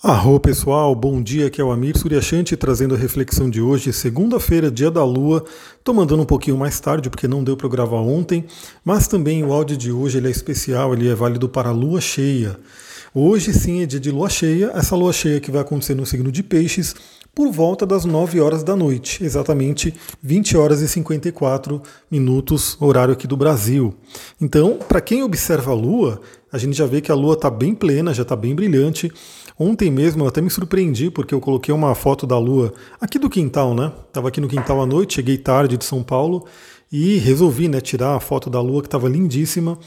Arro pessoal, bom dia, aqui é o Amir Suryashanti trazendo a reflexão de hoje, segunda-feira, dia da lua. Tô mandando um pouquinho mais tarde porque não deu para gravar ontem, mas também o áudio de hoje ele é especial, ele é válido para a lua cheia. Hoje sim é dia de lua cheia, essa lua cheia que vai acontecer no signo de Peixes por volta das 9 horas da noite, exatamente 20 horas e 54 minutos, horário aqui do Brasil. Então, para quem observa a lua, a gente já vê que a lua está bem plena, já está bem brilhante. Ontem mesmo eu até me surpreendi porque eu coloquei uma foto da lua aqui do quintal, né? Estava aqui no quintal à noite, cheguei tarde de São Paulo e resolvi né, tirar a foto da lua que estava lindíssima.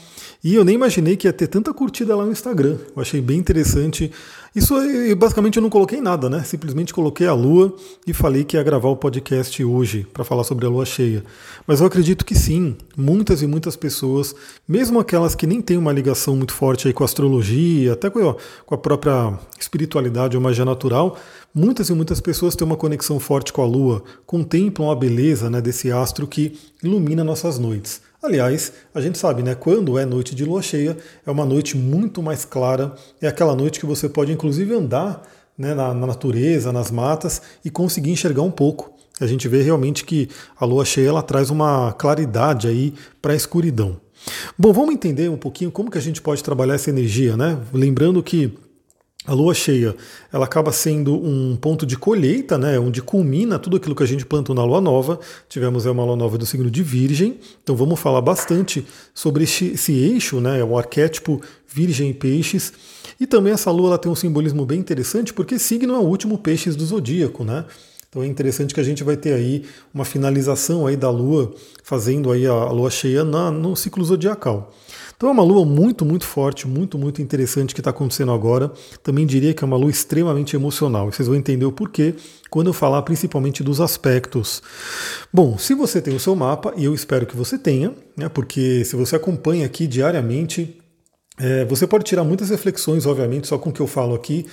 E eu nem imaginei que ia ter tanta curtida lá no Instagram. Eu achei bem interessante. Isso basicamente eu não coloquei nada, né? Simplesmente coloquei a lua e falei que ia gravar o podcast hoje para falar sobre a lua cheia. Mas eu acredito que sim, muitas e muitas pessoas, mesmo aquelas que nem têm uma ligação muito forte aí com a astrologia, até com com a própria espiritualidade ou magia natural, muitas e muitas pessoas têm uma conexão forte com a lua, contemplam a beleza né, desse astro que ilumina nossas noites. Aliás, a gente sabe, né? Quando é noite de lua cheia, é uma noite muito mais clara, é aquela noite que você pode inclusive andar né, na, na natureza, nas matas e conseguir enxergar um pouco. A gente vê realmente que a lua cheia ela traz uma claridade aí para a escuridão. Bom, vamos entender um pouquinho como que a gente pode trabalhar essa energia, né? Lembrando que a lua cheia, ela acaba sendo um ponto de colheita, né, onde culmina tudo aquilo que a gente plantou na lua nova. Tivemos uma lua nova do signo de Virgem, então vamos falar bastante sobre esse, esse eixo, né, o arquétipo Virgem e Peixes. E também essa lua ela tem um simbolismo bem interessante, porque signo é o último peixes do zodíaco, né? Então é interessante que a gente vai ter aí uma finalização aí da lua, fazendo aí a lua cheia na, no ciclo zodiacal. Então é uma lua muito, muito forte, muito, muito interessante que está acontecendo agora. Também diria que é uma lua extremamente emocional. E vocês vão entender o porquê quando eu falar principalmente dos aspectos. Bom, se você tem o seu mapa, e eu espero que você tenha, né, porque se você acompanha aqui diariamente, é, você pode tirar muitas reflexões, obviamente, só com o que eu falo aqui.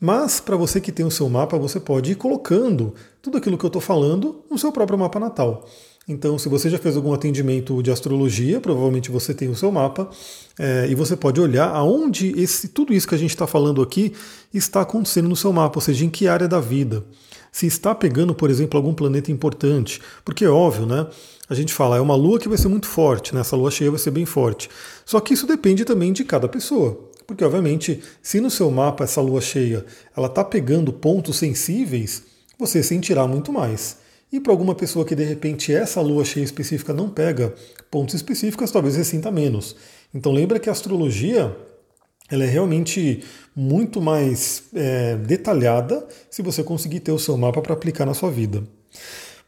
Mas para você que tem o seu mapa, você pode ir colocando tudo aquilo que eu estou falando no seu próprio mapa natal. Então, se você já fez algum atendimento de astrologia, provavelmente você tem o seu mapa é, e você pode olhar aonde esse, tudo isso que a gente está falando aqui está acontecendo no seu mapa, ou seja, em que área da vida. Se está pegando, por exemplo, algum planeta importante, porque é óbvio, né? A gente fala, é uma lua que vai ser muito forte, né? essa lua cheia vai ser bem forte. Só que isso depende também de cada pessoa. Porque, obviamente, se no seu mapa essa lua cheia ela está pegando pontos sensíveis, você sentirá muito mais. E para alguma pessoa que de repente essa lua cheia específica não pega pontos específicos, talvez ressinta menos. Então lembra que a astrologia ela é realmente muito mais é, detalhada se você conseguir ter o seu mapa para aplicar na sua vida.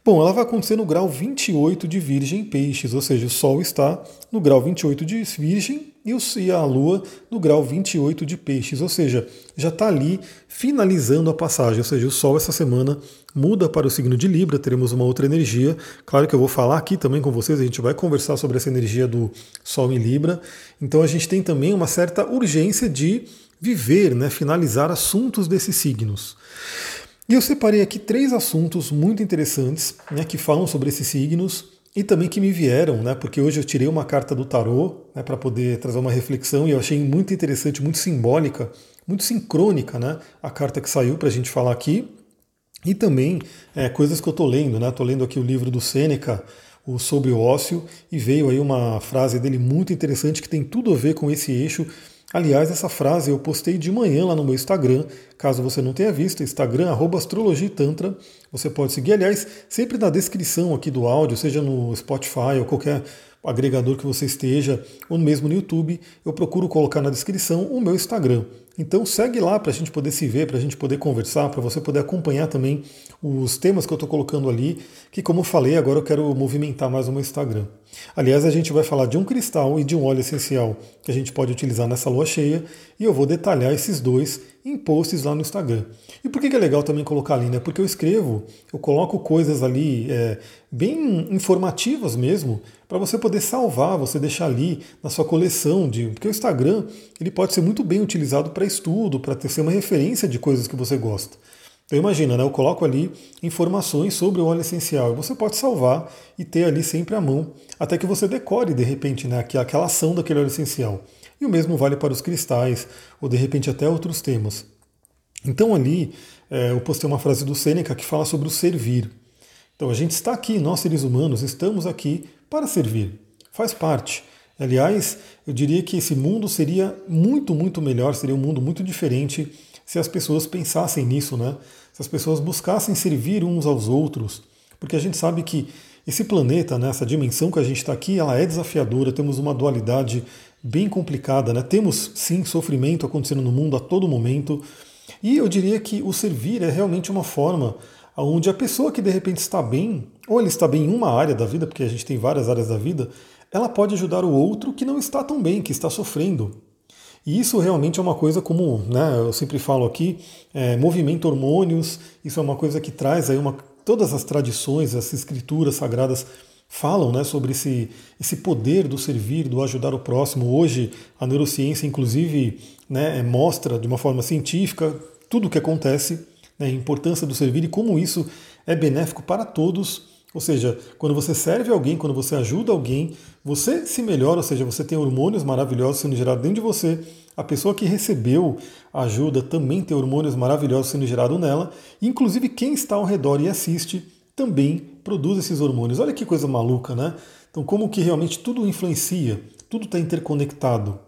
Bom, ela vai acontecer no grau 28 de Virgem Peixes, ou seja, o Sol está no grau 28 de Virgem e a Lua no grau 28 de Peixes, ou seja, já está ali finalizando a passagem, ou seja, o Sol essa semana muda para o signo de Libra, teremos uma outra energia. Claro que eu vou falar aqui também com vocês, a gente vai conversar sobre essa energia do Sol em Libra. Então a gente tem também uma certa urgência de viver, né, finalizar assuntos desses signos. E eu separei aqui três assuntos muito interessantes né, que falam sobre esses signos e também que me vieram, né, porque hoje eu tirei uma carta do tarô né, para poder trazer uma reflexão e eu achei muito interessante, muito simbólica, muito sincrônica né, a carta que saiu para a gente falar aqui. E também é, coisas que eu estou lendo, né? Estou lendo aqui o livro do Sêneca, o Sobre o Ócio, e veio aí uma frase dele muito interessante que tem tudo a ver com esse eixo Aliás, essa frase eu postei de manhã lá no meu Instagram, caso você não tenha visto, Instagram, astrologitantra. Você pode seguir, aliás, sempre na descrição aqui do áudio, seja no Spotify ou qualquer agregador que você esteja, ou mesmo no YouTube, eu procuro colocar na descrição o meu Instagram. Então segue lá para a gente poder se ver, para a gente poder conversar, para você poder acompanhar também os temas que eu estou colocando ali, que como eu falei, agora eu quero movimentar mais o meu Instagram. Aliás, a gente vai falar de um cristal e de um óleo essencial que a gente pode utilizar nessa lua cheia, e eu vou detalhar esses dois em posts lá no Instagram. E por que é legal também colocar ali? Né? Porque eu escrevo, eu coloco coisas ali é, bem informativas mesmo, para você poder salvar, você deixar ali na sua coleção de. Porque o Instagram ele pode ser muito bem utilizado para estudo, para ser uma referência de coisas que você gosta. Então imagina, né? Eu coloco ali informações sobre o óleo essencial. Você pode salvar e ter ali sempre à mão, até que você decore de repente né, aquela ação daquele óleo essencial. E o mesmo vale para os cristais, ou de repente até outros temas. Então ali é, eu postei uma frase do Sêneca que fala sobre o servir. Então a gente está aqui, nós seres humanos, estamos aqui para servir. Faz parte. Aliás, eu diria que esse mundo seria muito, muito melhor, seria um mundo muito diferente se as pessoas pensassem nisso, né? Se as pessoas buscassem servir uns aos outros, porque a gente sabe que esse planeta, né, essa dimensão que a gente está aqui, ela é desafiadora, temos uma dualidade bem complicada, né? Temos sim sofrimento acontecendo no mundo a todo momento, e eu diria que o servir é realmente uma forma onde a pessoa que de repente está bem, ou ele está bem em uma área da vida, porque a gente tem várias áreas da vida, ela pode ajudar o outro que não está tão bem, que está sofrendo. E isso realmente é uma coisa como, né, eu sempre falo aqui, é, movimento hormônios, isso é uma coisa que traz aí uma, todas as tradições, as escrituras sagradas falam né, sobre esse, esse poder do servir, do ajudar o próximo. Hoje a neurociência, inclusive, né, mostra de uma forma científica tudo o que acontece, né, a importância do servir e como isso é benéfico para todos. Ou seja, quando você serve alguém, quando você ajuda alguém, você se melhora, ou seja, você tem hormônios maravilhosos sendo gerados dentro de você. A pessoa que recebeu a ajuda também tem hormônios maravilhosos sendo gerados nela. Inclusive, quem está ao redor e assiste também produz esses hormônios. Olha que coisa maluca, né? Então, como que realmente tudo influencia, tudo está interconectado.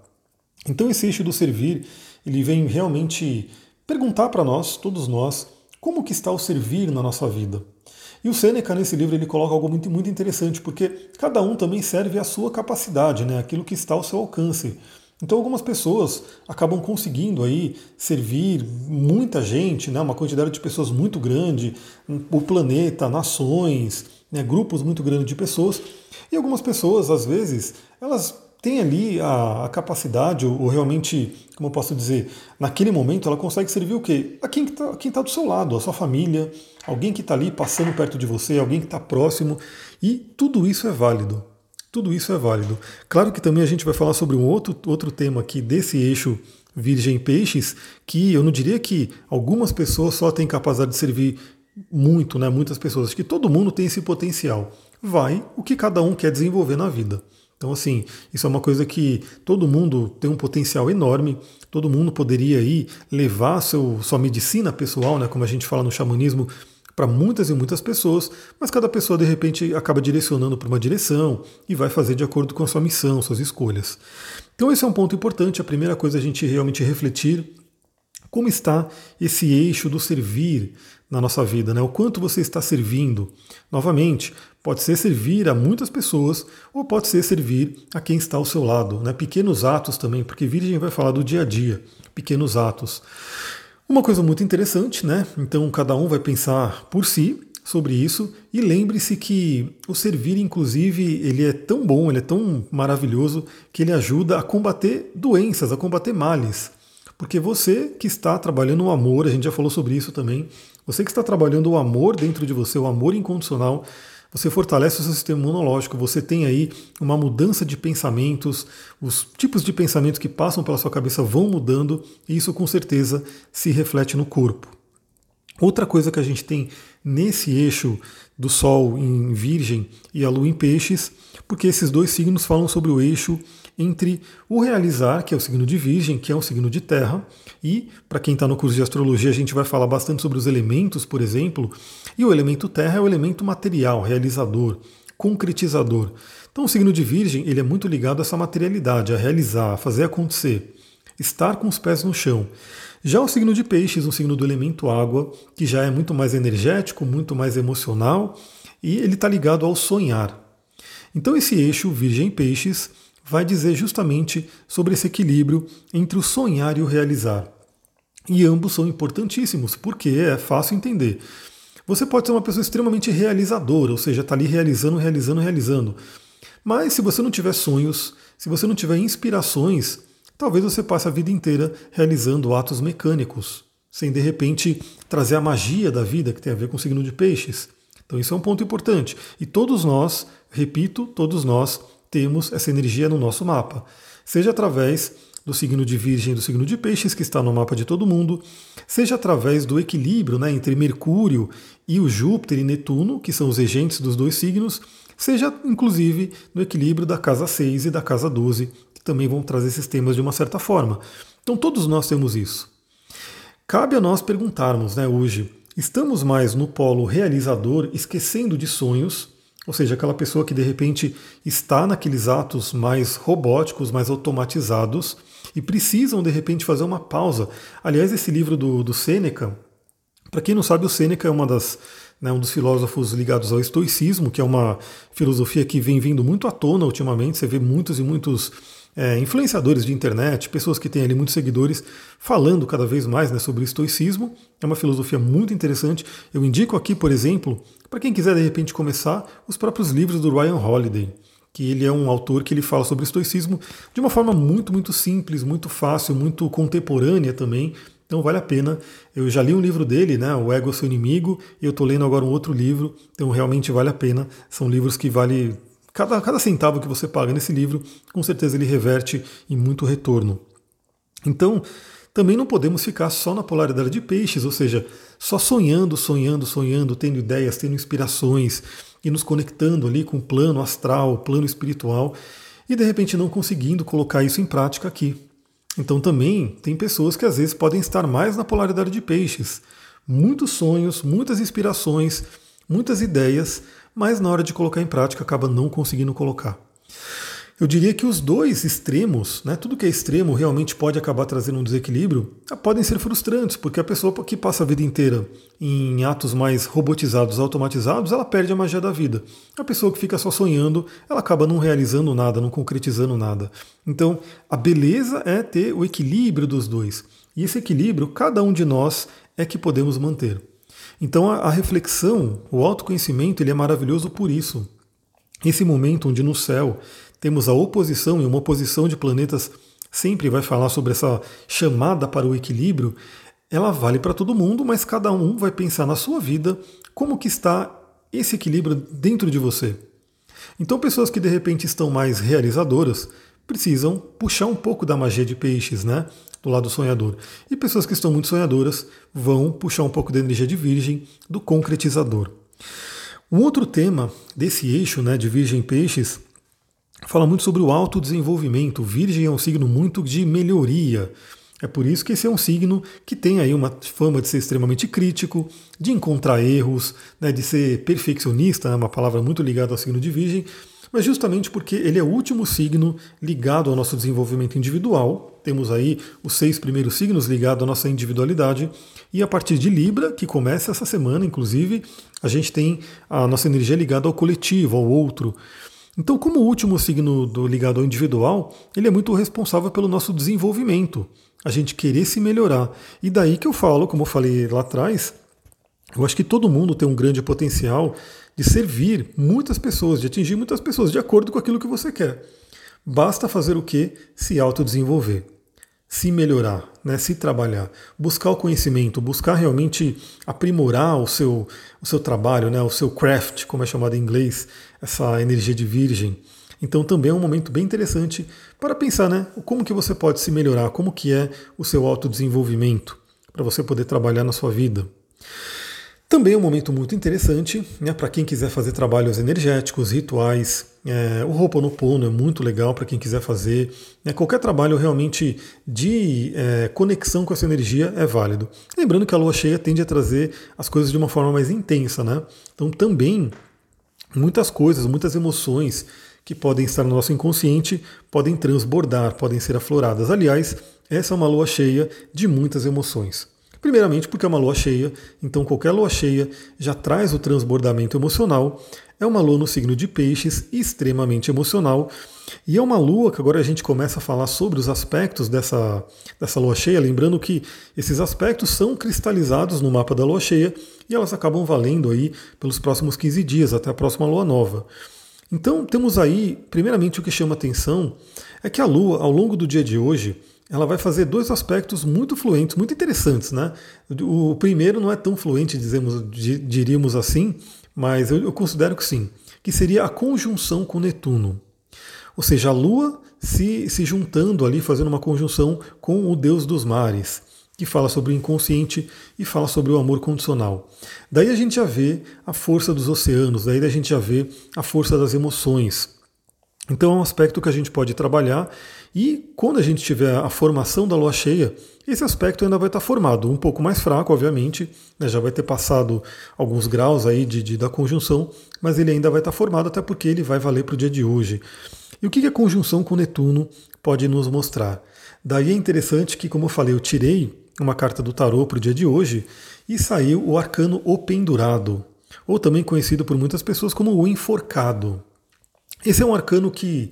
Então, esse eixo do servir, ele vem realmente perguntar para nós, todos nós, como que está o servir na nossa vida. E o Sêneca, nesse livro, ele coloca algo muito, muito interessante, porque cada um também serve à sua capacidade, né? aquilo que está ao seu alcance. Então algumas pessoas acabam conseguindo aí servir muita gente, né, uma quantidade de pessoas muito grande, o planeta, nações, né, grupos muito grandes de pessoas. E algumas pessoas, às vezes, elas têm ali a, a capacidade, ou, ou, realmente, como eu posso dizer, naquele momento ela consegue servir o quê? A quem está tá do seu lado, a sua família, alguém que está ali passando perto de você, alguém que está próximo. E tudo isso é válido. Tudo isso é válido. Claro que também a gente vai falar sobre um outro, outro tema aqui desse eixo Virgem Peixes, que eu não diria que algumas pessoas só têm capacidade de servir muito, né? Muitas pessoas. Acho que todo mundo tem esse potencial. Vai o que cada um quer desenvolver na vida. Então, assim, isso é uma coisa que todo mundo tem um potencial enorme, todo mundo poderia aí levar seu, sua medicina pessoal, né, como a gente fala no xamanismo, para muitas e muitas pessoas, mas cada pessoa de repente acaba direcionando para uma direção e vai fazer de acordo com a sua missão, suas escolhas. Então esse é um ponto importante, a primeira coisa é a gente realmente refletir como está esse eixo do servir na nossa vida, né? O quanto você está servindo. Novamente, pode ser servir a muitas pessoas ou pode ser servir a quem está ao seu lado, né? Pequenos atos também, porque Virgem vai falar do dia a dia, pequenos atos. Uma coisa muito interessante, né? Então cada um vai pensar por si sobre isso e lembre-se que o servir, inclusive, ele é tão bom, ele é tão maravilhoso que ele ajuda a combater doenças, a combater males. Porque você que está trabalhando o amor, a gente já falou sobre isso também, você que está trabalhando o amor dentro de você, o amor incondicional, você fortalece o seu sistema imunológico, você tem aí uma mudança de pensamentos, os tipos de pensamentos que passam pela sua cabeça vão mudando e isso com certeza se reflete no corpo. Outra coisa que a gente tem nesse eixo do Sol em Virgem e a Lua em Peixes, porque esses dois signos falam sobre o eixo entre o realizar, que é o signo de Virgem, que é um signo de Terra, e para quem está no curso de astrologia, a gente vai falar bastante sobre os elementos, por exemplo, e o elemento Terra é o elemento material, realizador, concretizador. Então o signo de Virgem ele é muito ligado a essa materialidade, a realizar, a fazer acontecer, estar com os pés no chão. Já o signo de Peixes, um signo do elemento água, que já é muito mais energético, muito mais emocional, e ele está ligado ao sonhar. Então esse eixo Virgem Peixes vai dizer justamente sobre esse equilíbrio entre o sonhar e o realizar. E ambos são importantíssimos, porque é fácil entender. Você pode ser uma pessoa extremamente realizadora, ou seja, está ali realizando, realizando, realizando. Mas se você não tiver sonhos, se você não tiver inspirações, talvez você passe a vida inteira realizando atos mecânicos, sem de repente trazer a magia da vida que tem a ver com o signo de peixes. Então isso é um ponto importante. E todos nós, repito, todos nós temos essa energia no nosso mapa. Seja através do signo de Virgem do signo de Peixes, que está no mapa de todo mundo, seja através do equilíbrio né, entre Mercúrio e o Júpiter e Netuno, que são os regentes dos dois signos, seja inclusive no equilíbrio da casa 6 e da casa 12, que também vão trazer esses temas de uma certa forma. Então todos nós temos isso. cabe a nós perguntarmos, né, hoje, estamos mais no polo realizador, esquecendo de sonhos, ou seja, aquela pessoa que de repente está naqueles atos mais robóticos, mais automatizados e precisam de repente fazer uma pausa. Aliás, esse livro do, do Sêneca, para quem não sabe, o Sêneca é uma das, né, um dos filósofos ligados ao estoicismo, que é uma filosofia que vem vindo muito à tona ultimamente. Você vê muitos e muitos é, influenciadores de internet, pessoas que têm ali muitos seguidores, falando cada vez mais né, sobre estoicismo. É uma filosofia muito interessante. Eu indico aqui, por exemplo, para quem quiser de repente começar, os próprios livros do Ryan Holiday, que ele é um autor que ele fala sobre estoicismo de uma forma muito, muito simples, muito fácil, muito contemporânea também. Então vale a pena. Eu já li um livro dele, né, O Ego Seu Inimigo, e eu estou lendo agora um outro livro, então realmente vale a pena. São livros que vale Cada, cada centavo que você paga nesse livro, com certeza ele reverte em muito retorno. Então, também não podemos ficar só na polaridade de peixes, ou seja, só sonhando, sonhando, sonhando, tendo ideias, tendo inspirações e nos conectando ali com o plano astral, plano espiritual, e de repente não conseguindo colocar isso em prática aqui. Então também tem pessoas que às vezes podem estar mais na polaridade de peixes. Muitos sonhos, muitas inspirações, muitas ideias, mas na hora de colocar em prática acaba não conseguindo colocar. Eu diria que os dois extremos, né, tudo que é extremo realmente pode acabar trazendo um desequilíbrio, ah, podem ser frustrantes, porque a pessoa que passa a vida inteira em atos mais robotizados, automatizados, ela perde a magia da vida. A pessoa que fica só sonhando, ela acaba não realizando nada, não concretizando nada. Então, a beleza é ter o equilíbrio dos dois. E esse equilíbrio, cada um de nós é que podemos manter. Então a, a reflexão, o autoconhecimento, ele é maravilhoso por isso. Esse momento onde no céu temos a oposição, e uma oposição de planetas sempre vai falar sobre essa chamada para o equilíbrio, ela vale para todo mundo, mas cada um vai pensar na sua vida como que está esse equilíbrio dentro de você. Então pessoas que de repente estão mais realizadoras precisam puxar um pouco da magia de peixes, né? do lado sonhador. E pessoas que estão muito sonhadoras vão puxar um pouco da energia de Virgem, do concretizador. Um outro tema desse eixo né, de Virgem Peixes fala muito sobre o autodesenvolvimento. Virgem é um signo muito de melhoria. É por isso que esse é um signo que tem aí uma fama de ser extremamente crítico, de encontrar erros, né, de ser perfeccionista, é uma palavra muito ligada ao signo de Virgem, mas justamente porque ele é o último signo ligado ao nosso desenvolvimento individual. Temos aí os seis primeiros signos ligados à nossa individualidade. E a partir de Libra, que começa essa semana, inclusive, a gente tem a nossa energia ligada ao coletivo, ao outro. Então, como o último signo do, ligado ao individual, ele é muito responsável pelo nosso desenvolvimento, a gente querer se melhorar. E daí que eu falo, como eu falei lá atrás, eu acho que todo mundo tem um grande potencial de servir muitas pessoas, de atingir muitas pessoas, de acordo com aquilo que você quer. Basta fazer o que? Se autodesenvolver, se melhorar, né? se trabalhar, buscar o conhecimento, buscar realmente aprimorar o seu, o seu trabalho, né? o seu craft, como é chamado em inglês, essa energia de virgem. Então também é um momento bem interessante para pensar, né? Como que você pode se melhorar, como que é o seu autodesenvolvimento, para você poder trabalhar na sua vida. Também é um momento muito interessante né, para quem quiser fazer trabalhos energéticos, rituais. É, o Ho'oponopono é muito legal para quem quiser fazer. Né, qualquer trabalho realmente de é, conexão com essa energia é válido. Lembrando que a lua cheia tende a trazer as coisas de uma forma mais intensa. Né? Então também muitas coisas, muitas emoções que podem estar no nosso inconsciente podem transbordar, podem ser afloradas. Aliás, essa é uma lua cheia de muitas emoções. Primeiramente, porque é uma lua cheia, então qualquer lua cheia já traz o transbordamento emocional. É uma lua no signo de Peixes, extremamente emocional. E é uma lua que agora a gente começa a falar sobre os aspectos dessa, dessa lua cheia, lembrando que esses aspectos são cristalizados no mapa da lua cheia e elas acabam valendo aí pelos próximos 15 dias, até a próxima lua nova. Então temos aí, primeiramente, o que chama atenção é que a lua, ao longo do dia de hoje, ela vai fazer dois aspectos muito fluentes, muito interessantes. Né? O primeiro não é tão fluente, dizemos, diríamos assim, mas eu, considero que sim, que seria a conjunção com Netuno. Ou seja, a Lua se, se juntando ali, fazendo uma conjunção com o Deus dos mares, que fala sobre o inconsciente e fala sobre o amor condicional. Daí a gente já vê a força dos oceanos, daí a gente já vê a força das emoções. Então é um aspecto que a gente pode trabalhar e quando a gente tiver a formação da lua cheia, esse aspecto ainda vai estar formado, um pouco mais fraco, obviamente, né, já vai ter passado alguns graus aí de, de, da conjunção, mas ele ainda vai estar formado, até porque ele vai valer para o dia de hoje. E o que a conjunção com Netuno pode nos mostrar? Daí é interessante que, como eu falei, eu tirei uma carta do tarô para o dia de hoje e saiu o arcano O Pendurado, ou também conhecido por muitas pessoas como o Enforcado. Esse é um arcano que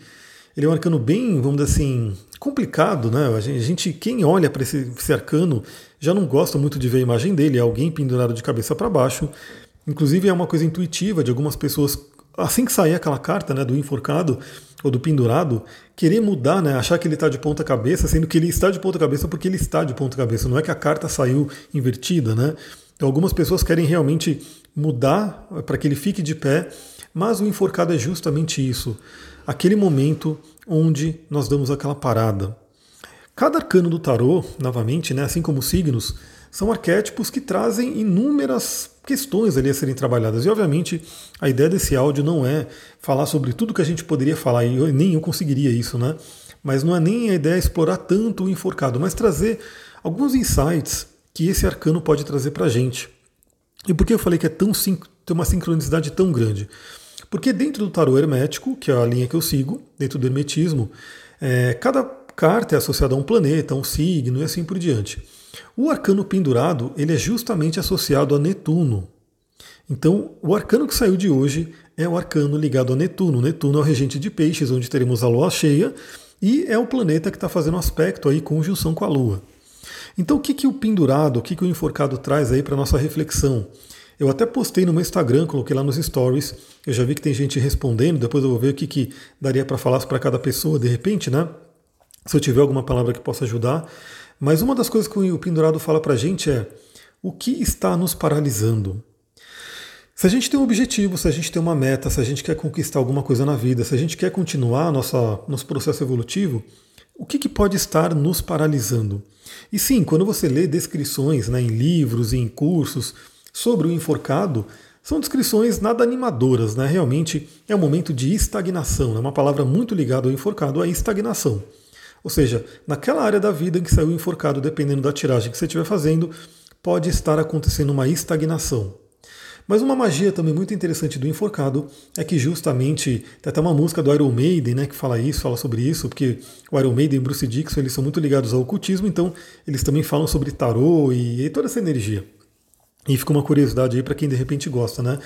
ele é um arcano bem, vamos dizer assim, complicado, né? A gente, quem olha para esse, esse, arcano já não gosta muito de ver a imagem dele, é alguém pendurado de cabeça para baixo. Inclusive é uma coisa intuitiva de algumas pessoas, assim que sair aquela carta, né, do enforcado ou do pendurado, querer mudar, né, achar que ele está de ponta cabeça, sendo que ele está de ponta cabeça porque ele está de ponta cabeça, não é que a carta saiu invertida, né? Então algumas pessoas querem realmente mudar para que ele fique de pé mas o enforcado é justamente isso, aquele momento onde nós damos aquela parada. Cada arcano do tarô, novamente, né, assim como os signos, são arquétipos que trazem inúmeras questões ali a serem trabalhadas. E obviamente a ideia desse áudio não é falar sobre tudo que a gente poderia falar, e eu, nem eu conseguiria isso, né? Mas não é nem a ideia explorar tanto o enforcado, mas trazer alguns insights que esse arcano pode trazer para a gente. E por que eu falei que é tão tem uma sincronicidade tão grande? Porque dentro do tarô hermético, que é a linha que eu sigo, dentro do hermetismo, é, cada carta é associada a um planeta, a um signo e assim por diante. O arcano pendurado ele é justamente associado a Netuno. Então, o arcano que saiu de hoje é o arcano ligado a Netuno. Netuno é o regente de peixes, onde teremos a lua cheia, e é o planeta que está fazendo aspecto aí, conjunção com a lua. Então, o que, que o pendurado, o que, que o enforcado traz aí para nossa reflexão? Eu até postei no meu Instagram, coloquei lá nos stories. Eu já vi que tem gente respondendo. Depois eu vou ver o que, que daria para falar para cada pessoa, de repente, né? Se eu tiver alguma palavra que possa ajudar. Mas uma das coisas que o pendurado fala para a gente é o que está nos paralisando. Se a gente tem um objetivo, se a gente tem uma meta, se a gente quer conquistar alguma coisa na vida, se a gente quer continuar nossa, nosso processo evolutivo, o que, que pode estar nos paralisando? E sim, quando você lê descrições né, em livros e em cursos, sobre o enforcado são descrições nada animadoras, né? Realmente é um momento de estagnação, é né? uma palavra muito ligada ao enforcado, a estagnação. Ou seja, naquela área da vida em que saiu enforcado, dependendo da tiragem que você estiver fazendo, pode estar acontecendo uma estagnação. Mas uma magia também muito interessante do enforcado é que justamente tem até uma música do Iron Maiden, né, que fala isso, fala sobre isso, porque o Iron Maiden e Bruce Dixon eles são muito ligados ao ocultismo, então eles também falam sobre tarô e, e toda essa energia. E fica uma curiosidade aí para quem de repente gosta, né?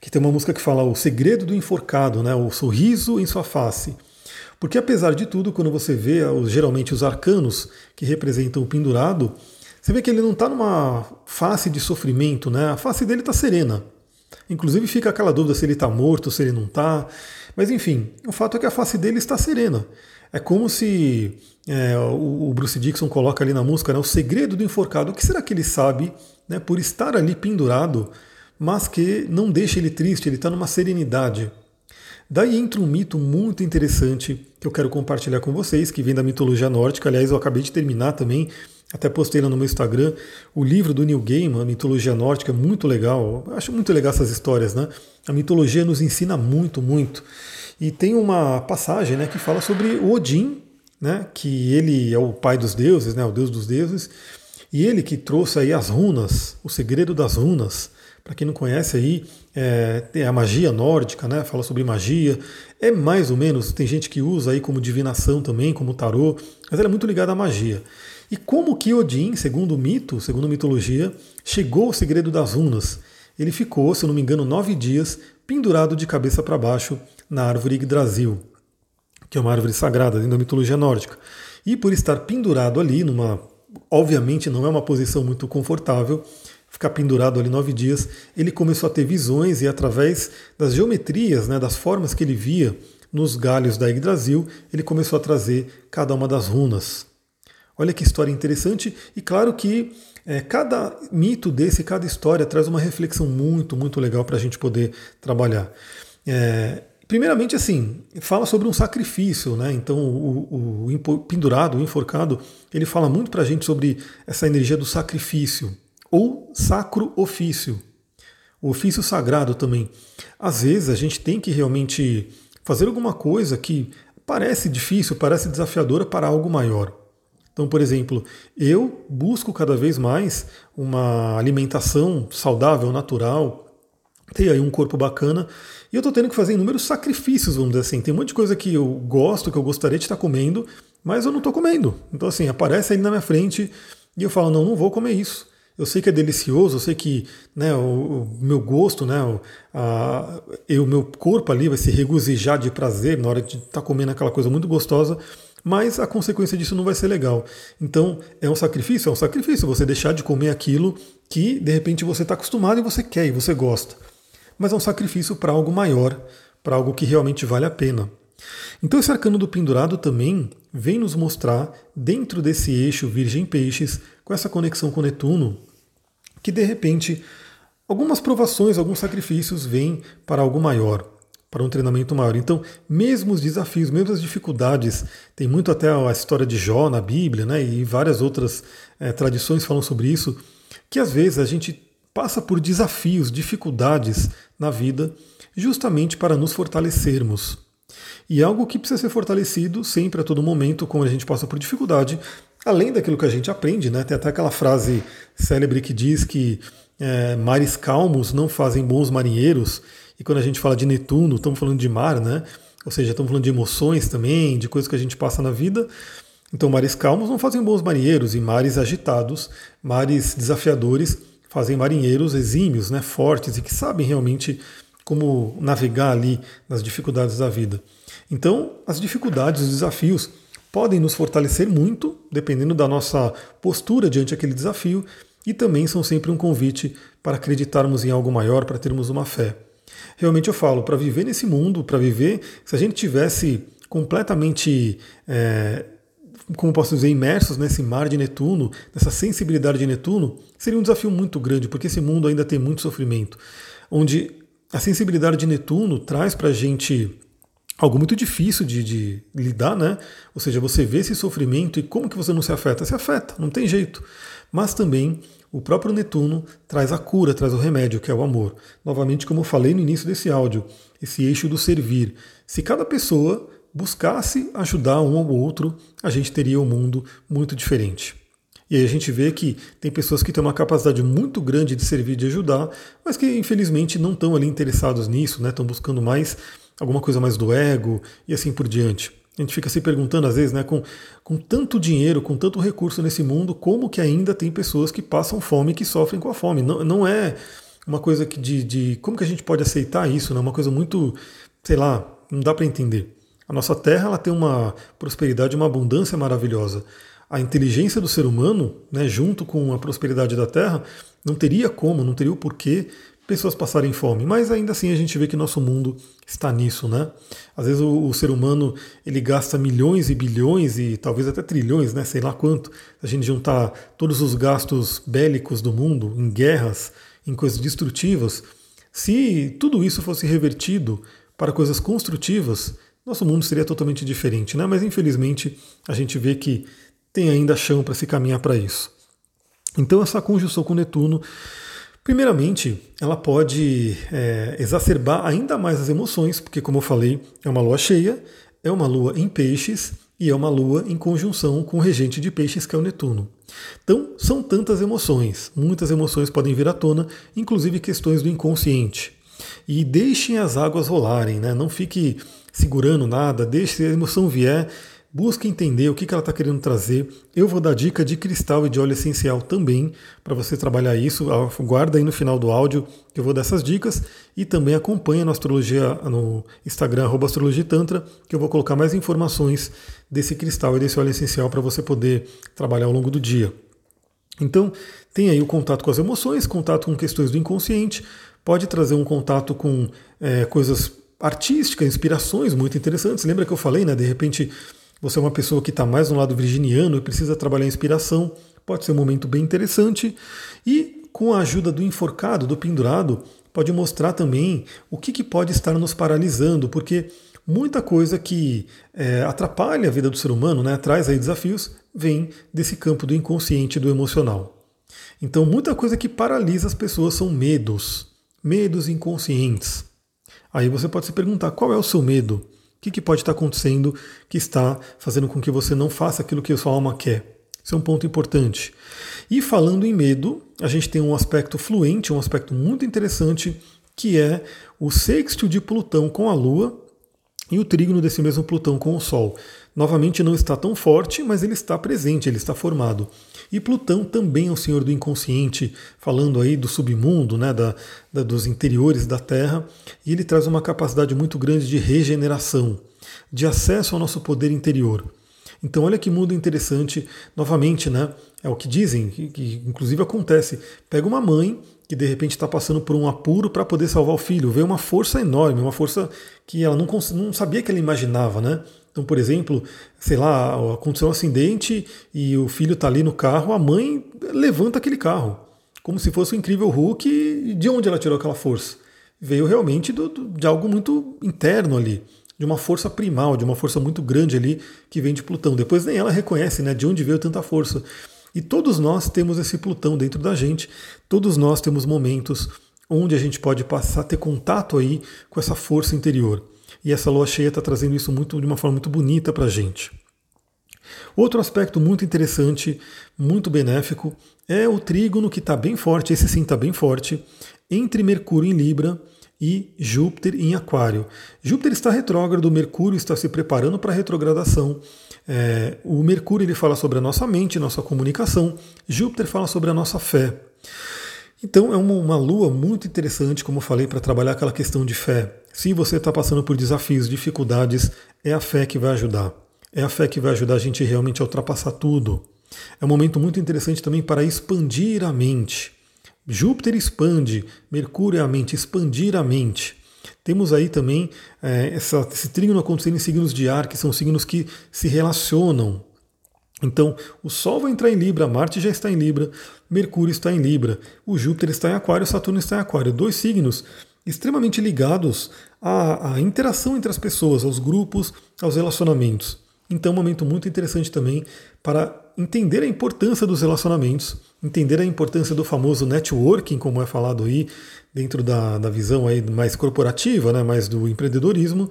Que tem uma música que fala o segredo do enforcado, né? O sorriso em sua face. Porque apesar de tudo, quando você vê geralmente os arcanos que representam o pendurado, você vê que ele não está numa face de sofrimento, né? A face dele está serena. Inclusive fica aquela dúvida se ele está morto, se ele não está. Mas enfim, o fato é que a face dele está serena. É como se é, o, Bruce Dixon coloca ali na música né, o segredo do enforcado. O que será que ele sabe né, por estar ali pendurado, mas que não deixa ele triste, ele está numa serenidade? Daí entra um mito muito interessante que eu quero compartilhar com vocês, que vem da mitologia nórdica. Aliás, eu acabei de terminar também, até postei lá no meu Instagram, o livro do Neil Gaiman, a mitologia nórdica, muito legal. Eu acho muito legal essas histórias, né? A mitologia nos ensina muito, muito. E tem uma passagem né, que fala sobre Odin, né, que ele é o pai dos deuses, né, o deus dos deuses, e ele que trouxe aí as runas, o segredo das runas. Para quem não conhece aí, é, é, a magia nórdica, né? Fala sobre magia. É mais ou menos, tem gente que usa aí como divinação também, como tarô, mas ela é muito ligada à magia. E como que Odin, segundo o mito, segundo a mitologia, chegou ao segredo das runas? Ele ficou, se eu não me engano, nove dias pendurado de cabeça para baixo na árvore Yggdrasil, que é uma árvore sagrada dentro da mitologia nórdica. E por estar pendurado ali, numa, obviamente não é uma posição muito confortável, ficar pendurado ali nove dias, ele começou a ter visões e através das geometrias, né, das formas que ele via nos galhos da Yggdrasil, ele começou a trazer cada uma das runas. Olha que história interessante e claro que é, cada mito desse, cada história traz uma reflexão muito, muito legal para a gente poder trabalhar. É, Primeiramente, assim, fala sobre um sacrifício, né? Então, o, o, pendurado, o enforcado, ele fala muito para a gente sobre essa energia do sacrifício, ou sacro ofício, o ofício sagrado também. Às vezes, a gente tem que realmente fazer alguma coisa que parece difícil, parece desafiadora para algo maior. Então, por exemplo, eu busco cada vez mais uma alimentação saudável, natural, ter aí um corpo bacana, e eu estou tendo que fazer inúmeros sacrifícios, vamos dizer assim. Tem um monte de coisa que eu gosto, que eu gostaria de estar comendo, mas eu não estou comendo. Então, assim, aparece aí na minha frente e eu falo, não, não vou comer isso. Eu sei que é delicioso, eu sei que né, o, o meu gosto, né, o, a, o meu corpo ali vai se regozijar de prazer na hora de estar tá comendo aquela coisa muito gostosa, mas a consequência disso não vai ser legal. Então, é um sacrifício? É um sacrifício você deixar de comer aquilo que de repente você está acostumado e você quer e você gosta. Mas é um sacrifício para algo maior, para algo que realmente vale a pena. Então, esse arcano do pendurado também vem nos mostrar, dentro desse eixo Virgem-Peixes, com essa conexão com Netuno, que de repente algumas provações, alguns sacrifícios vêm para algo maior, para um treinamento maior. Então, mesmo os desafios, mesmo as dificuldades, tem muito até a história de Jó na Bíblia, né, e várias outras é, tradições falam sobre isso, que às vezes a gente passa por desafios, dificuldades na vida, justamente para nos fortalecermos. E é algo que precisa ser fortalecido sempre a todo momento, quando a gente passa por dificuldade, além daquilo que a gente aprende, né? Tem até aquela frase célebre que diz que é, mares calmos não fazem bons marinheiros, e quando a gente fala de Netuno, estamos falando de mar, né? Ou seja, estamos falando de emoções também, de coisas que a gente passa na vida. Então, mares calmos não fazem bons marinheiros, e mares agitados, mares desafiadores, fazem marinheiros exímios, né, fortes e que sabem realmente como navegar ali nas dificuldades da vida. Então, as dificuldades, os desafios podem nos fortalecer muito, dependendo da nossa postura diante daquele desafio, e também são sempre um convite para acreditarmos em algo maior, para termos uma fé. Realmente eu falo, para viver nesse mundo, para viver, se a gente tivesse completamente, é, como posso dizer, imersos nesse mar de Netuno, nessa sensibilidade de Netuno, seria um desafio muito grande, porque esse mundo ainda tem muito sofrimento, onde a sensibilidade de Netuno traz para a gente algo muito difícil de, de, lidar, né? Ou seja, você vê esse sofrimento e como que você não se afeta? Se afeta, não tem jeito. Mas também o próprio Netuno traz a cura, traz o remédio, que é o amor. Novamente, como eu falei no início desse áudio, esse eixo do servir. Se cada pessoa buscasse ajudar um ao outro, a gente teria um mundo muito diferente. E aí a gente vê que tem pessoas que têm uma capacidade muito grande de servir, de ajudar, mas que infelizmente não estão ali interessados nisso, né? estão buscando mais alguma coisa mais do ego e assim por diante. A gente fica se perguntando às vezes, né, com, com tanto dinheiro, com tanto recurso nesse mundo, como que ainda tem pessoas que passam fome e que sofrem com a fome. Não, não é uma coisa que de, de. Como que a gente pode aceitar isso? Né? Uma coisa muito, sei lá, não dá para entender. A nossa terra ela tem uma prosperidade, uma abundância maravilhosa. A inteligência do ser humano, né, junto com a prosperidade da terra, não teria como, não teria o porquê pessoas passarem fome, mas ainda assim a gente vê que nosso mundo está nisso, né? Às vezes o, o, ser humano ele gasta milhões e bilhões e talvez até trilhões, né? Sei lá quanto. A gente juntar todos os gastos bélicos do mundo em guerras, em coisas destrutivas, se tudo isso fosse revertido para coisas construtivas, nosso mundo seria totalmente diferente, né? Mas infelizmente a gente vê que tem ainda chão para se caminhar para isso. Então essa conjunção com Netuno Primeiramente, ela pode é, exacerbar ainda mais as emoções, porque, como eu falei, é uma lua cheia, é uma lua em peixes e é uma lua em conjunção com o regente de peixes, que é o Netuno. Então, são tantas emoções, muitas emoções podem vir à tona, inclusive questões do inconsciente. E deixem as águas rolarem, né? não fique segurando nada, deixe se a emoção vier, Busque entender o que ela está querendo trazer. Eu vou dar dica de cristal e de óleo essencial também para você trabalhar isso. Guarda aí no final do áudio que eu vou dar essas dicas e também acompanha na astrologia no Instagram @astrologitantra que eu vou colocar mais informações desse cristal e desse óleo essencial para você poder trabalhar ao longo do dia. Então, tem aí o contato com as emoções, contato com questões do inconsciente, pode trazer um contato com é, coisas artísticas, inspirações muito interessantes. Lembra que eu falei, né? De repente você é uma pessoa que está mais no lado virginiano e precisa trabalhar a inspiração, pode ser um momento bem interessante. E com a ajuda do enforcado, do pendurado, pode mostrar também o que, que pode estar nos paralisando, porque muita coisa que é, atrapalha a vida do ser humano, né, traz aí desafios, vem desse campo do inconsciente, do emocional. Então, muita coisa que paralisa as pessoas são medos, medos inconscientes. Aí você pode se perguntar qual é o seu medo? Que, que pode estar acontecendo que está fazendo com que você não faça aquilo que a sua alma quer? Isso é um ponto importante. E falando em medo, a gente tem um aspecto fluente, um aspecto muito interessante, que é o sexto de Plutão com a Lua e o trígono desse mesmo Plutão com o Sol. Novamente não está tão forte, mas ele está presente, ele está formado. E Plutão também é o senhor do inconsciente, falando aí do submundo, né, da, da, dos interiores da Terra, e ele traz uma capacidade muito grande de regeneração, de acesso ao nosso poder interior. Então, olha que mundo interessante, novamente, né? É o que dizem, que, que inclusive acontece. Pega uma mãe que de repente está passando por um apuro para poder salvar o filho, vê uma força enorme, uma força que ela não, não sabia que ela imaginava, né? Então, por exemplo, sei lá, aconteceu um acidente e o filho está ali no carro, a mãe levanta aquele carro, como se fosse o incrível Hulk. E de onde ela tirou aquela força? Veio realmente do, do, de algo muito interno ali, de uma força primal, de uma força muito grande ali que vem de Plutão. Depois nem ela reconhece né, de onde veio tanta força. E todos nós temos esse Plutão dentro da gente, todos nós temos momentos onde a gente pode passar a ter contato aí com essa força interior. E essa lua cheia está trazendo isso muito, de uma forma muito bonita para a gente. Outro aspecto muito interessante, muito benéfico, é o trígono que está bem forte, esse sim está bem forte, entre Mercúrio em Libra e Júpiter em Aquário. Júpiter está retrógrado, Mercúrio está se preparando para a retrogradação. É, o Mercúrio ele fala sobre a nossa mente, nossa comunicação, Júpiter fala sobre a nossa fé. Então é uma, uma lua muito interessante, como eu falei, para trabalhar aquela questão de fé. Se você está passando por desafios, dificuldades, é a fé que vai ajudar. É a fé que vai ajudar a gente realmente a ultrapassar tudo. É um momento muito interessante também para expandir a mente. Júpiter expande, Mercúrio é a mente, expandir a mente. Temos aí também é, essa, esse trígono acontecendo em signos de ar, que são signos que se relacionam. Então, o Sol vai entrar em Libra, Marte já está em Libra, Mercúrio está em Libra, o Júpiter está em Aquário, Saturno está em Aquário. Dois signos extremamente ligados à, à interação entre as pessoas, aos grupos, aos relacionamentos. Então, um momento muito interessante também para entender a importância dos relacionamentos, entender a importância do famoso networking, como é falado aí, dentro da, da visão aí mais corporativa, né, mais do empreendedorismo,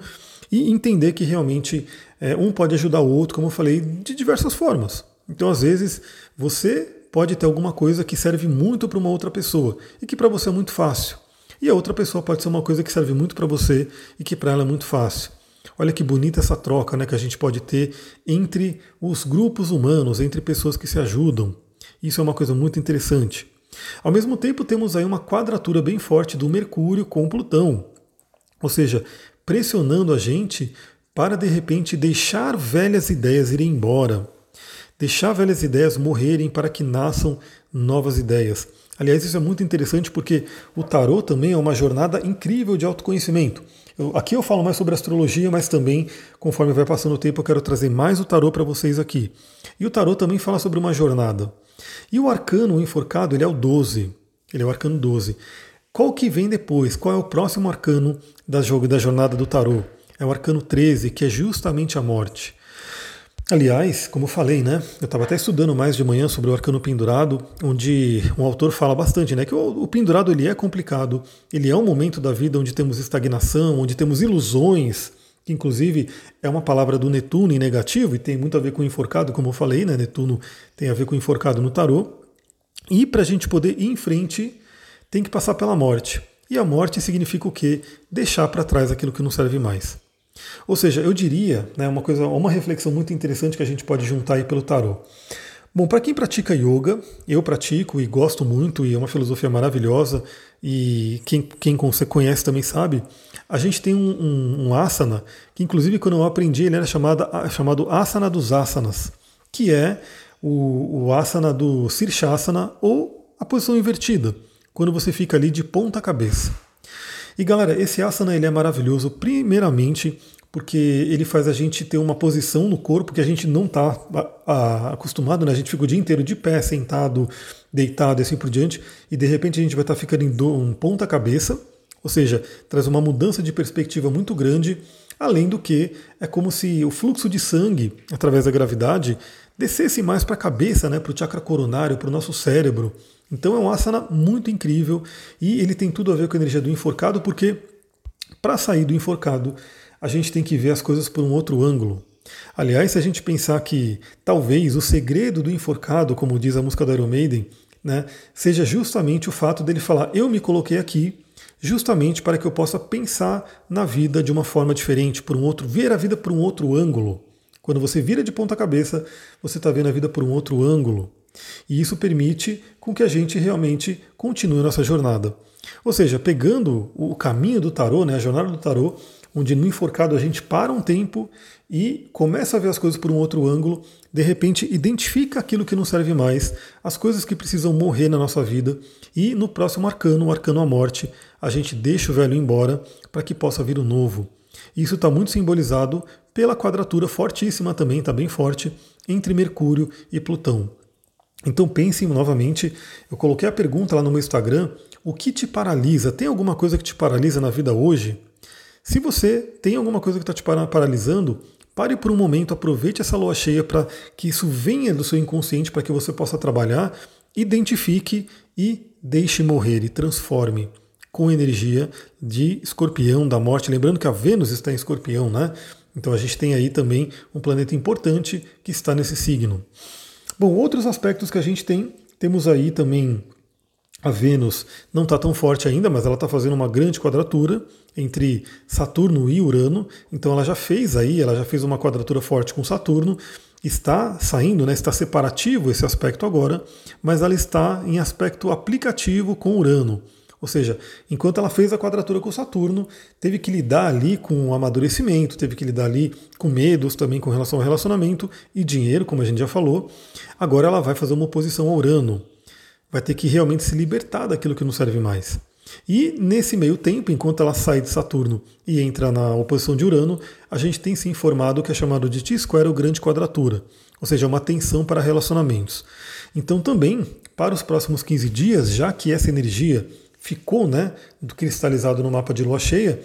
e entender que realmente é, um pode ajudar o outro, como eu falei, de diversas formas. Então, às vezes, você pode ter alguma coisa que serve muito para uma outra pessoa e que para você é muito fácil. E a outra pessoa pode ser uma coisa que serve muito para você e que para ela é muito fácil. Olha que bonita essa troca né, que a gente pode ter entre os grupos humanos, entre pessoas que se ajudam. Isso é uma coisa muito interessante. Ao mesmo tempo, temos aí uma quadratura bem forte do Mercúrio com Plutão. Ou seja, pressionando a gente para de repente deixar velhas ideias irem embora. Deixar velhas ideias morrerem para que nasçam novas ideias. Aliás, isso é muito interessante porque o tarô também é uma jornada incrível de autoconhecimento. Eu, aqui eu falo mais sobre astrologia, mas também, conforme vai passando o tempo, eu quero trazer mais o tarô para vocês aqui. E o tarô também fala sobre uma jornada. E o arcano o enforcado, ele é o 12. Ele é o arcano 12. Qual que vem depois? Qual é o próximo arcano da, jogo, da jornada do tarô? É o arcano 13, que é justamente a morte. Aliás, como eu falei, né? Eu estava até estudando mais de manhã sobre o arcano pendurado, onde um autor fala bastante, né? Que o, o, pendurado ele é complicado, ele é um momento da vida onde temos estagnação, onde temos ilusões, que inclusive é uma palavra do Netuno em negativo e tem muito a ver com enforcado, como eu falei, né? Netuno tem a ver com enforcado no tarô. E para a gente poder ir em frente, tem que passar pela morte. E a morte significa o quê? Deixar para trás aquilo que não serve mais. Ou seja, eu diria, né, uma coisa, uma reflexão muito interessante que a gente pode juntar aí pelo tarô. Bom, para quem pratica yoga, eu pratico e gosto muito, e é uma filosofia maravilhosa, e quem, quem conhece também sabe, a gente tem um, um, um asana, que inclusive quando eu aprendi ele era chamado, chamado asana dos asanas, que é o, o asana do Sirshasana ou a posição invertida, quando você fica ali de ponta cabeça. E galera, esse asana ele é maravilhoso, primeiramente porque ele faz a gente ter uma posição no corpo que a gente não está acostumado, né? A gente fica o dia inteiro de pé, sentado, deitado e assim por diante, e de repente a gente vai estar tá ficando em um ponta cabeça, ou seja, traz uma mudança de perspectiva muito grande, além do que é como se o fluxo de sangue através da gravidade descesse mais para a cabeça, né, para o chakra coronário, para o nosso cérebro. Então é um asana muito incrível e ele tem tudo a ver com a energia do enforcado, porque para sair do enforcado, a gente tem que ver as coisas por um outro ângulo. Aliás, se a gente pensar que talvez o segredo do enforcado, como diz a música do Iron Maiden, né, seja justamente o fato dele falar: Eu me coloquei aqui justamente para que eu possa pensar na vida de uma forma diferente, por um outro, ver a vida por um outro ângulo. Quando você vira de ponta cabeça, você está vendo a vida por um outro ângulo. E isso permite com que a gente realmente continue nossa jornada. Ou seja, pegando o caminho do tarô, né, a jornada do tarô, onde no enforcado a gente para um tempo e começa a ver as coisas por um outro ângulo, de repente identifica aquilo que não serve mais, as coisas que precisam morrer na nossa vida, e no próximo arcano, o arcano à morte, a gente deixa o velho embora para que possa vir o novo. Isso está muito simbolizado pela quadratura fortíssima também, está bem forte, entre Mercúrio e Plutão. Então pensem novamente, eu coloquei a pergunta lá no meu Instagram, o que te paralisa? Tem alguma coisa que te paralisa na vida hoje? Se você tem alguma coisa que está te paralisando, pare por um momento, aproveite essa lua cheia para que isso venha do seu inconsciente para que você possa trabalhar, identifique e deixe morrer e transforme com energia de escorpião da morte. Lembrando que a Vênus está em escorpião, né? Então a gente tem aí também um planeta importante que está nesse signo. Bom, outros aspectos que a gente tem, temos aí também a Vênus não está tão forte ainda, mas ela está fazendo uma grande quadratura entre Saturno e Urano. Então ela já fez aí, ela já fez uma quadratura forte com Saturno. Está saindo, né, está separativo esse aspecto agora, mas ela está em aspecto aplicativo com Urano. Ou seja, enquanto ela fez a quadratura com Saturno, teve que lidar ali com amadurecimento, teve que lidar ali com medos também com relação ao relacionamento e dinheiro, como a gente já falou. Agora ela vai fazer uma oposição a Urano. Vai ter que realmente se libertar daquilo que não serve mais. E nesse meio tempo, enquanto ela sai de Saturno e entra na oposição de Urano, a gente tem se informado que é chamado de T-square ou grande quadratura, ou seja, uma tensão para relacionamentos. Então também, para os próximos 15 dias, já que essa energia ficou né, cristalizado no mapa de lua cheia,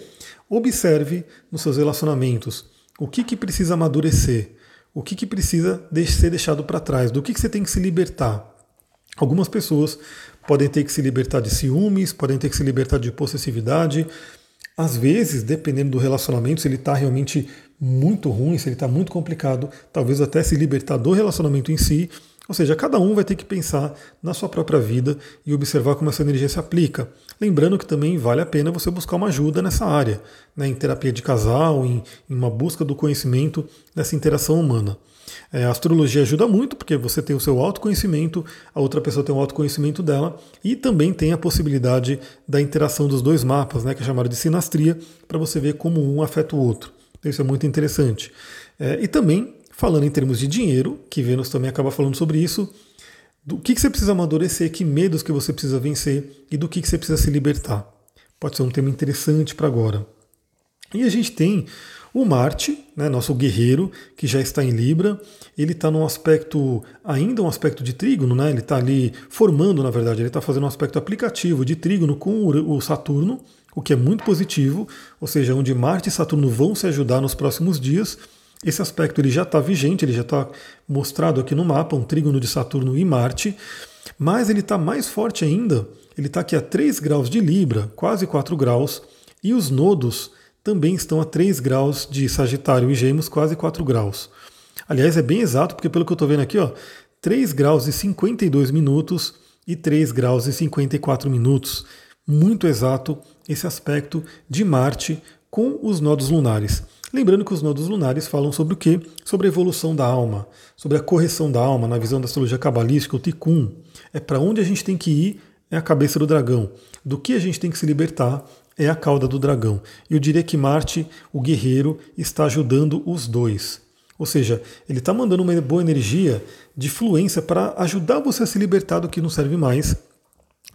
observe nos seus relacionamentos o que, que precisa amadurecer, o que, que precisa ser deixado para trás, do que, que você tem que se libertar. Algumas pessoas podem ter que se libertar de ciúmes, podem ter que se libertar de possessividade. Às vezes, dependendo do relacionamento, se ele está realmente muito ruim, se ele está muito complicado, talvez até se libertar do relacionamento em si ou seja, cada um vai ter que pensar na sua própria vida e observar como essa energia se aplica. Lembrando que também vale a pena você buscar uma ajuda nessa área, né, em terapia de casal, em, em uma busca do conhecimento nessa interação humana. É, a astrologia ajuda muito, porque você tem o seu autoconhecimento, a outra pessoa tem o autoconhecimento dela, e também tem a possibilidade da interação dos dois mapas, né, que é chamado de sinastria, para você ver como um afeta o outro. Então, isso é muito interessante. É, e também Falando em termos de dinheiro, que Vênus também acaba falando sobre isso, do que, que você precisa amadurecer, que medos que você precisa vencer e do que, que você precisa se libertar. Pode ser um tema interessante para agora. E a gente tem o Marte, né, nosso guerreiro, que já está em Libra, ele está num aspecto, ainda um aspecto de trígono, né, ele está ali formando, na verdade, ele está fazendo um aspecto aplicativo de trígono com o Saturno, o que é muito positivo, ou seja, onde Marte e Saturno vão se ajudar nos próximos dias. Esse aspecto ele já está vigente, ele já está mostrado aqui no mapa, um trígono de Saturno e Marte, mas ele está mais forte ainda, ele está aqui a 3 graus de Libra, quase 4 graus, e os nodos também estão a 3 graus de Sagitário e Gêmeos, quase 4 graus. Aliás, é bem exato, porque pelo que eu estou vendo aqui, ó, 3 graus e 52 minutos e 3 graus e 54 minutos. Muito exato esse aspecto de Marte com os nodos lunares. Lembrando que os nodos lunares falam sobre o quê? Sobre a evolução da alma, sobre a correção da alma, na visão da astrologia cabalística, o Tikkun. É para onde a gente tem que ir, é a cabeça do dragão. Do que a gente tem que se libertar, é a cauda do dragão. Eu diria que Marte, o guerreiro, está ajudando os dois. Ou seja, ele está mandando uma boa energia de fluência para ajudar você a se libertar do que não serve mais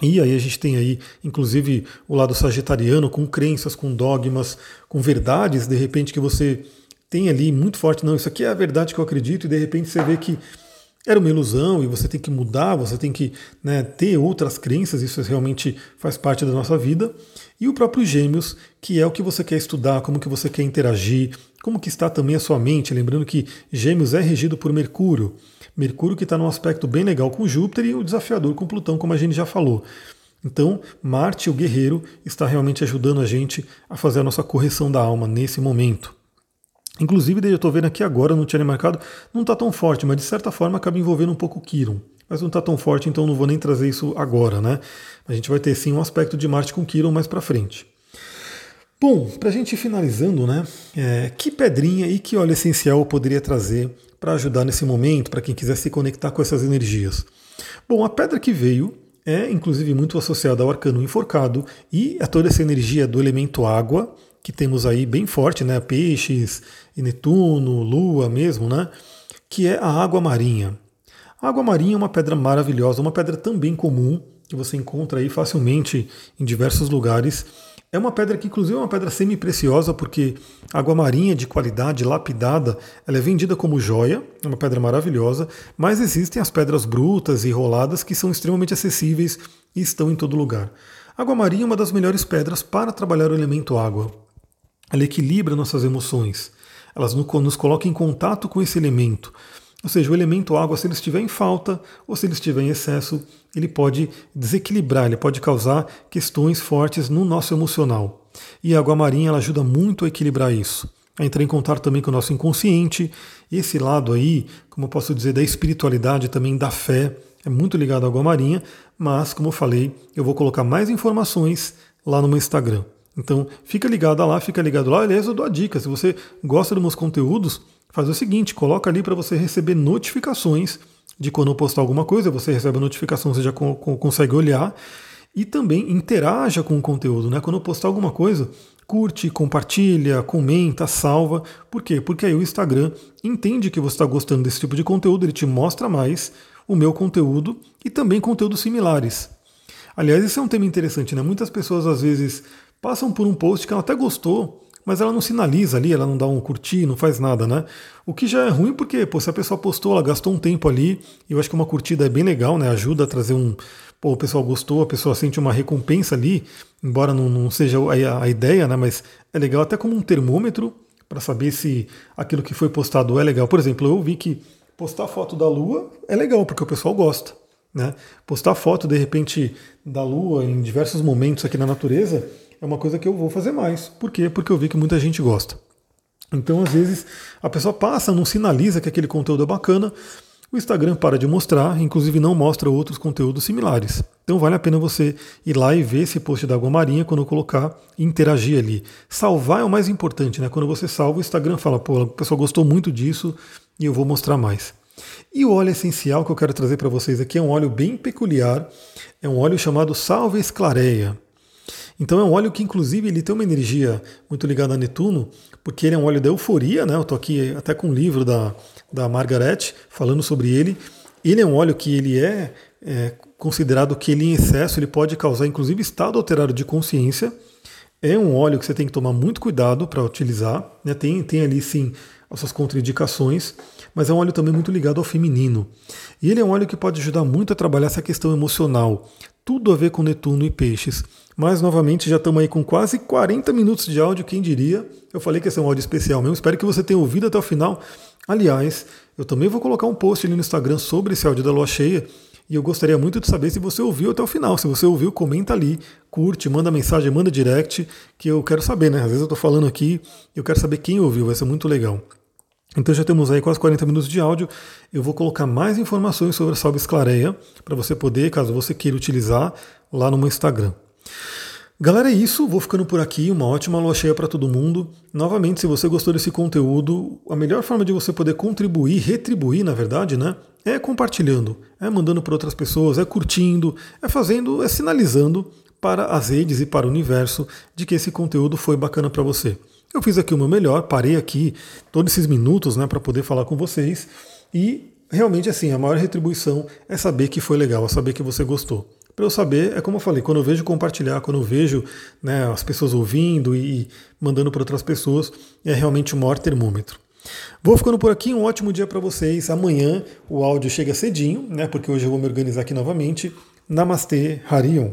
e aí a gente tem aí, inclusive, o lado sagitariano com crenças, com dogmas, com verdades, de repente que você tem ali muito forte, não, isso aqui é a verdade que eu acredito, e de repente você vê que era uma ilusão e você tem que mudar, você tem que né, ter outras crenças, isso realmente faz parte da nossa vida. E o próprio Gêmeos, que é o que você quer estudar, como que você quer interagir, como que está também a sua mente, lembrando que Gêmeos é regido por Mercúrio. Mercúrio que está num aspecto bem legal com Júpiter e o desafiador com Plutão, como a gente já falou. Então, Marte, o guerreiro, está realmente ajudando a gente a fazer a nossa correção da alma nesse momento. Inclusive, eu estou vendo aqui agora, não tinha nem marcado, não está tão forte, mas de certa forma acaba envolvendo um pouco o Quiron. Mas não está tão forte, então não vou nem trazer isso agora, né? A gente vai ter sim um aspecto de Marte com Quiron mais para frente. Bom, para a gente ir finalizando, né? É, que pedrinha e que óleo essencial eu poderia trazer para ajudar nesse momento, para quem quiser se conectar com essas energias? Bom, a pedra que veio é inclusive muito associada ao arcano enforcado e a toda essa energia do elemento água, que temos aí bem forte, né? Peixes, Netuno, Lua mesmo, né? Que é a água marinha. A água marinha é uma pedra maravilhosa, uma pedra também comum, que você encontra aí facilmente em diversos lugares. É uma pedra que, inclusive, é uma pedra semi-preciosa, porque água marinha de qualidade, lapidada, ela é vendida como joia, é uma pedra maravilhosa, mas existem as pedras brutas e roladas que são extremamente acessíveis e estão em todo lugar. água marinha é uma das melhores pedras para trabalhar o elemento água. Ela equilibra nossas emoções. Elas nos colocam em contato com esse elemento. Ou seja, o elemento água, se ele estiver em falta ou se ele estiver em excesso, ele pode desequilibrar, ele pode causar questões fortes no nosso emocional. E a água marinha ela ajuda muito a equilibrar isso. A entrar em contato também com o nosso inconsciente. Esse lado aí, como eu posso dizer, da espiritualidade, também da fé, é muito ligado à água marinha. Mas, como eu falei, eu vou colocar mais informações lá no meu Instagram. Então, fica ligado lá, fica ligado lá. Aliás, eu dou a dica: se você gosta dos meus conteúdos, faz o seguinte: coloca ali para você receber notificações de quando eu postar alguma coisa. Você recebe a notificação, você já consegue olhar. E também interaja com o conteúdo, né? Quando eu postar alguma coisa, curte, compartilha, comenta, salva. Por quê? Porque aí o Instagram entende que você está gostando desse tipo de conteúdo, ele te mostra mais o meu conteúdo e também conteúdos similares. Aliás, esse é um tema interessante, né? Muitas pessoas às vezes passam por um post que ela até gostou, mas ela não sinaliza ali, ela não dá um curtir, não faz nada, né? O que já é ruim porque, pô, se a pessoa postou, ela gastou um tempo ali, e eu acho que uma curtida é bem legal, né? Ajuda a trazer um. Pô, o pessoal gostou, a pessoa sente uma recompensa ali, embora não, não seja a, a ideia, né? Mas é legal até como um termômetro para saber se aquilo que foi postado é legal. Por exemplo, eu vi que postar foto da lua é legal, porque o pessoal gosta. Né? Postar foto, de repente, da lua em diversos momentos aqui na natureza é uma coisa que eu vou fazer mais. Por quê? Porque eu vi que muita gente gosta. Então, às vezes, a pessoa passa, não sinaliza que aquele conteúdo é bacana, o Instagram para de mostrar, inclusive não mostra outros conteúdos similares. Então vale a pena você ir lá e ver esse post da Água Marinha quando eu colocar e interagir ali. Salvar é o mais importante, né? Quando você salva, o Instagram fala, pô, o pessoal gostou muito disso e eu vou mostrar mais. E o óleo essencial que eu quero trazer para vocês aqui é um óleo bem peculiar, é um óleo chamado Salve Esclareia. Então é um óleo que, inclusive, ele tem uma energia muito ligada a Netuno, porque ele é um óleo da euforia, né? Eu estou aqui até com um livro da, da Margaret falando sobre ele. Ele é um óleo que ele é, é considerado que ele em excesso ele pode causar, inclusive, estado alterado de consciência. É um óleo que você tem que tomar muito cuidado para utilizar. Né? Tem, tem ali sim as suas contraindicações, mas é um óleo também muito ligado ao feminino. E ele é um óleo que pode ajudar muito a trabalhar essa questão emocional. Tudo a ver com Netuno e Peixes. Mas novamente já estamos aí com quase 40 minutos de áudio, quem diria? Eu falei que esse é um áudio especial mesmo, espero que você tenha ouvido até o final. Aliás, eu também vou colocar um post ali no Instagram sobre esse áudio da lua cheia. E eu gostaria muito de saber se você ouviu até o final. Se você ouviu, comenta ali, curte, manda mensagem, manda direct, que eu quero saber, né? Às vezes eu estou falando aqui eu quero saber quem ouviu, vai ser muito legal. Então já temos aí quase 40 minutos de áudio. Eu vou colocar mais informações sobre a Salve Esclareia para você poder, caso você queira utilizar, lá no meu Instagram. Galera, é isso. Vou ficando por aqui. Uma ótima lua cheia para todo mundo. Novamente, se você gostou desse conteúdo, a melhor forma de você poder contribuir, retribuir, na verdade, né? É compartilhando, é mandando para outras pessoas, é curtindo, é fazendo, é sinalizando para as redes e para o universo de que esse conteúdo foi bacana para você. Eu fiz aqui o meu melhor, parei aqui todos esses minutos né, para poder falar com vocês e realmente assim, a maior retribuição é saber que foi legal, é saber que você gostou. Para eu saber, é como eu falei, quando eu vejo compartilhar, quando eu vejo né, as pessoas ouvindo e mandando para outras pessoas, é realmente o maior termômetro. Vou ficando por aqui, um ótimo dia para vocês. Amanhã o áudio chega cedinho, né? Porque hoje eu vou me organizar aqui novamente. Namastê, Harion.